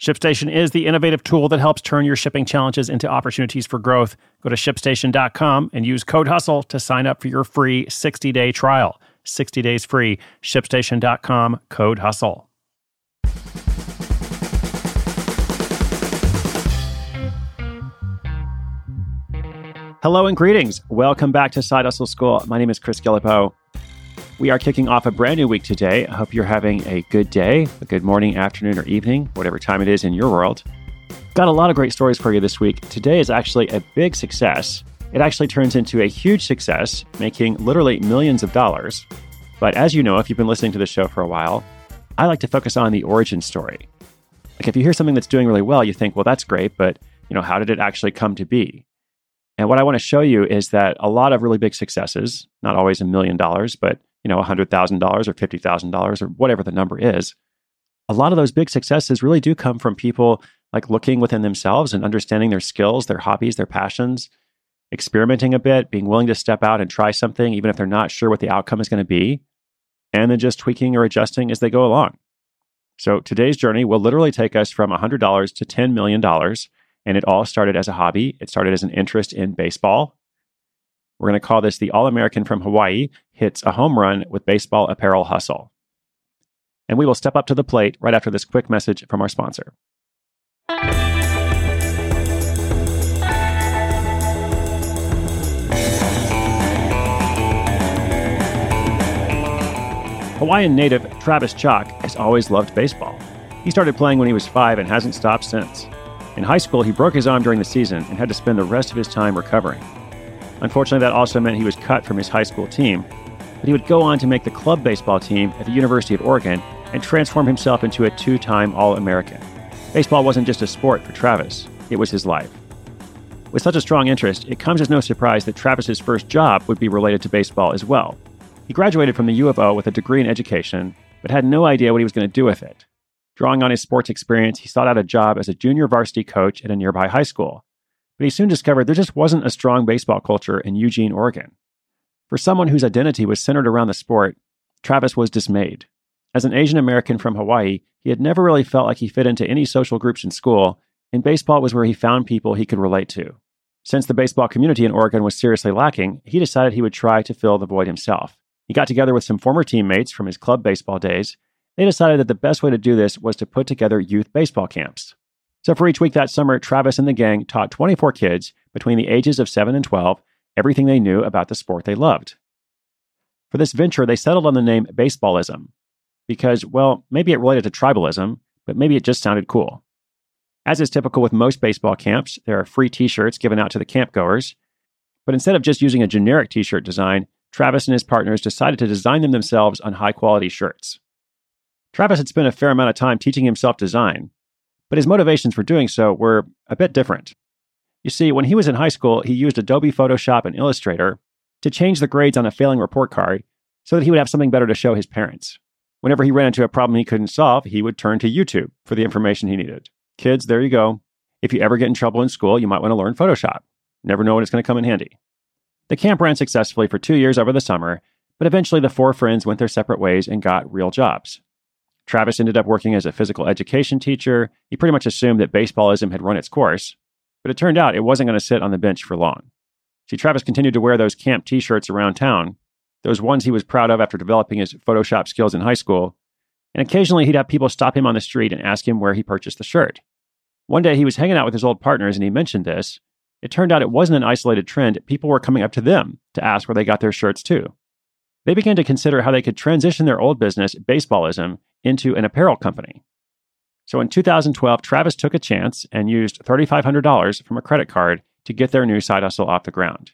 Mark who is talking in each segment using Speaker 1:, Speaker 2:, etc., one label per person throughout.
Speaker 1: ShipStation is the innovative tool that helps turn your shipping challenges into opportunities for growth. Go to shipstation.com and use code HUSTLE to sign up for your free 60 day trial. 60 days free. ShipStation.com, code HUSTLE. Hello and greetings. Welcome back to Side Hustle School. My name is Chris Guillebeau. We are kicking off a brand new week today. I hope you're having a good day, a good morning, afternoon, or evening, whatever time it is in your world. Got a lot of great stories for you this week. Today is actually a big success. It actually turns into a huge success, making literally millions of dollars. But as you know, if you've been listening to the show for a while, I like to focus on the origin story. Like if you hear something that's doing really well, you think, well, that's great, but you know, how did it actually come to be? And what I want to show you is that a lot of really big successes, not always a million dollars, but you know, $100,000 or $50,000 or whatever the number is, a lot of those big successes really do come from people like looking within themselves and understanding their skills, their hobbies, their passions, experimenting a bit, being willing to step out and try something, even if they're not sure what the outcome is going to be, and then just tweaking or adjusting as they go along. So today's journey will literally take us from $100 to $10 million. And it all started as a hobby. It started as an interest in baseball we're going to call this the All American from Hawaii hits a home run with baseball apparel hustle. And we will step up to the plate right after this quick message from our sponsor. Hawaiian native Travis Chock has always loved baseball. He started playing when he was five and hasn't stopped since. In high school, he broke his arm during the season and had to spend the rest of his time recovering. Unfortunately, that also meant he was cut from his high school team. But he would go on to make the club baseball team at the University of Oregon and transform himself into a two time All American. Baseball wasn't just a sport for Travis, it was his life. With such a strong interest, it comes as no surprise that Travis's first job would be related to baseball as well. He graduated from the U of O with a degree in education, but had no idea what he was going to do with it. Drawing on his sports experience, he sought out a job as a junior varsity coach at a nearby high school but he soon discovered there just wasn't a strong baseball culture in Eugene, Oregon. For someone whose identity was centered around the sport, Travis was dismayed. As an Asian American from Hawaii, he had never really felt like he fit into any social groups in school, and baseball was where he found people he could relate to. Since the baseball community in Oregon was seriously lacking, he decided he would try to fill the void himself. He got together with some former teammates from his club baseball days. They decided that the best way to do this was to put together youth baseball camps. So for each week that summer, Travis and the gang taught 24 kids between the ages of 7 and 12 everything they knew about the sport they loved. For this venture, they settled on the name Baseballism because, well, maybe it related to tribalism, but maybe it just sounded cool. As is typical with most baseball camps, there are free t shirts given out to the campgoers. But instead of just using a generic t shirt design, Travis and his partners decided to design them themselves on high quality shirts. Travis had spent a fair amount of time teaching himself design, but his motivations for doing so were a bit different. You see, when he was in high school, he used Adobe Photoshop and Illustrator to change the grades on a failing report card so that he would have something better to show his parents. Whenever he ran into a problem he couldn't solve, he would turn to YouTube for the information he needed. Kids, there you go. If you ever get in trouble in school, you might want to learn Photoshop. Never know when it's going to come in handy. The camp ran successfully for two years over the summer, but eventually the four friends went their separate ways and got real jobs. Travis ended up working as a physical education teacher. He pretty much assumed that baseballism had run its course, but it turned out it wasn't going to sit on the bench for long. See, Travis continued to wear those camp t shirts around town, those ones he was proud of after developing his Photoshop skills in high school, and occasionally he'd have people stop him on the street and ask him where he purchased the shirt. One day he was hanging out with his old partners and he mentioned this. It turned out it wasn't an isolated trend, people were coming up to them to ask where they got their shirts too. They began to consider how they could transition their old business, baseballism, into an apparel company. So in 2012, Travis took a chance and used $3,500 from a credit card to get their new side hustle off the ground.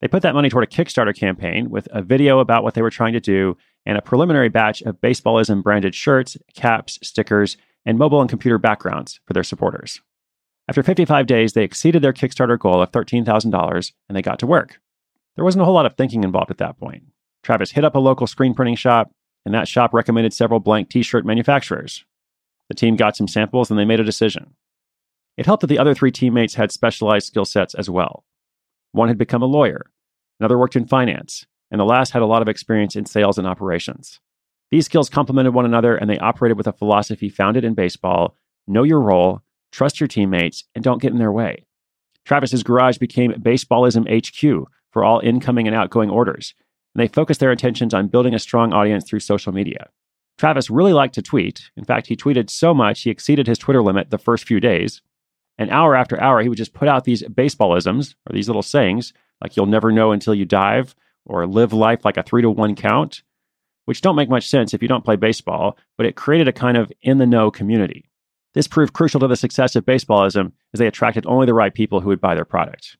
Speaker 1: They put that money toward a Kickstarter campaign with a video about what they were trying to do and a preliminary batch of baseballism branded shirts, caps, stickers, and mobile and computer backgrounds for their supporters. After 55 days, they exceeded their Kickstarter goal of $13,000 and they got to work. There wasn't a whole lot of thinking involved at that point. Travis hit up a local screen printing shop, and that shop recommended several blank t shirt manufacturers. The team got some samples and they made a decision. It helped that the other three teammates had specialized skill sets as well. One had become a lawyer, another worked in finance, and the last had a lot of experience in sales and operations. These skills complemented one another and they operated with a philosophy founded in baseball know your role, trust your teammates, and don't get in their way. Travis's garage became Baseballism HQ for all incoming and outgoing orders, and they focused their attentions on building a strong audience through social media. Travis really liked to tweet. In fact, he tweeted so much he exceeded his Twitter limit the first few days. And hour after hour, he would just put out these baseballisms or these little sayings like you'll never know until you dive or live life like a three to one count, which don't make much sense if you don't play baseball, but it created a kind of in the know community. This proved crucial to the success of baseballism as they attracted only the right people who would buy their product.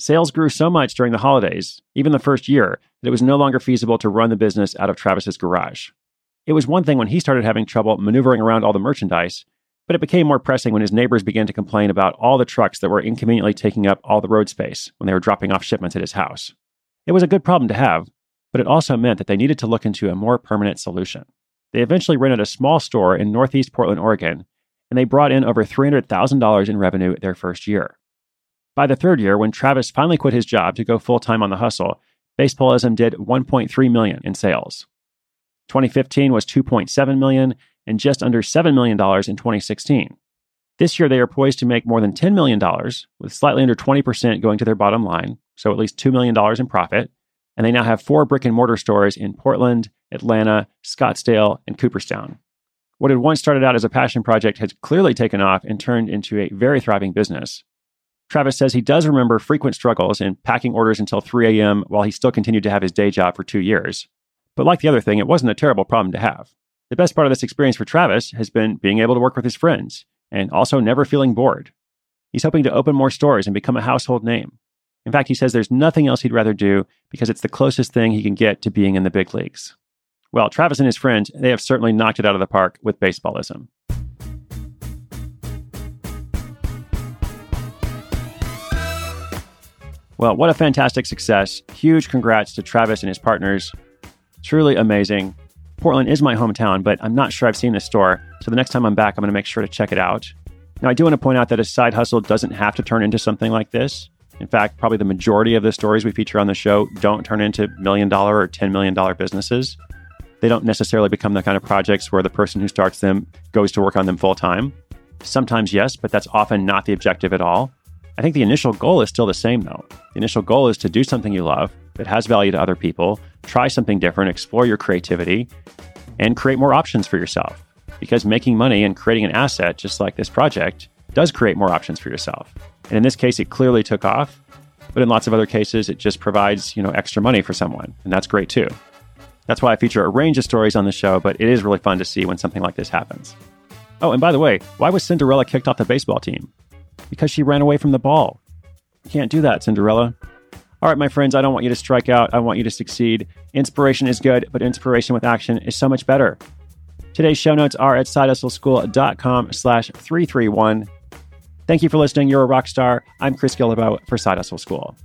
Speaker 1: Sales grew so much during the holidays, even the first year, that it was no longer feasible to run the business out of Travis's garage. It was one thing when he started having trouble maneuvering around all the merchandise, but it became more pressing when his neighbors began to complain about all the trucks that were inconveniently taking up all the road space when they were dropping off shipments at his house. It was a good problem to have, but it also meant that they needed to look into a more permanent solution. They eventually rented a small store in Northeast Portland, Oregon, and they brought in over $300,000 in revenue their first year. By the third year, when Travis finally quit his job to go full time on the hustle, Baseballism did 1.3 million in sales. 2015 was 2.7 million and just under $7 million in 2016. This year, they are poised to make more than $10 million, with slightly under 20% going to their bottom line, so at least $2 million in profit. And they now have four brick and mortar stores in Portland, Atlanta, Scottsdale, and Cooperstown. What had once started out as a passion project has clearly taken off and turned into a very thriving business. Travis says he does remember frequent struggles in packing orders until 3 a.m. while he still continued to have his day job for two years. But like the other thing, it wasn't a terrible problem to have. The best part of this experience for Travis has been being able to work with his friends and also never feeling bored. He's hoping to open more stores and become a household name. In fact, he says there's nothing else he'd rather do because it's the closest thing he can get to being in the big leagues. Well, Travis and his friends, they have certainly knocked it out of the park with baseballism. Well, what a fantastic success. Huge congrats to Travis and his partners. Truly amazing. Portland is my hometown, but I'm not sure I've seen this store. So the next time I'm back, I'm going to make sure to check it out. Now, I do want to point out that a side hustle doesn't have to turn into something like this. In fact, probably the majority of the stories we feature on the show don't turn into million dollar or $10 million businesses they don't necessarily become the kind of projects where the person who starts them goes to work on them full time. Sometimes, yes, but that's often not the objective at all. I think the initial goal is still the same, though. The initial goal is to do something you love that has value to other people, try something different, explore your creativity, and create more options for yourself. Because making money and creating an asset, just like this project, does create more options for yourself. And in this case, it clearly took off. But in lots of other cases, it just provides, you know, extra money for someone. And that's great too. That's why I feature a range of stories on the show, but it is really fun to see when something like this happens. Oh, and by the way, why was Cinderella kicked off the baseball team? Because she ran away from the ball. You can't do that, Cinderella. All right, my friends, I don't want you to strike out. I want you to succeed. Inspiration is good, but inspiration with action is so much better. Today's show notes are at sidehustleschool.com slash 331. Thank you for listening. You're a rock star. I'm Chris Guillebeau for Side Hustle School.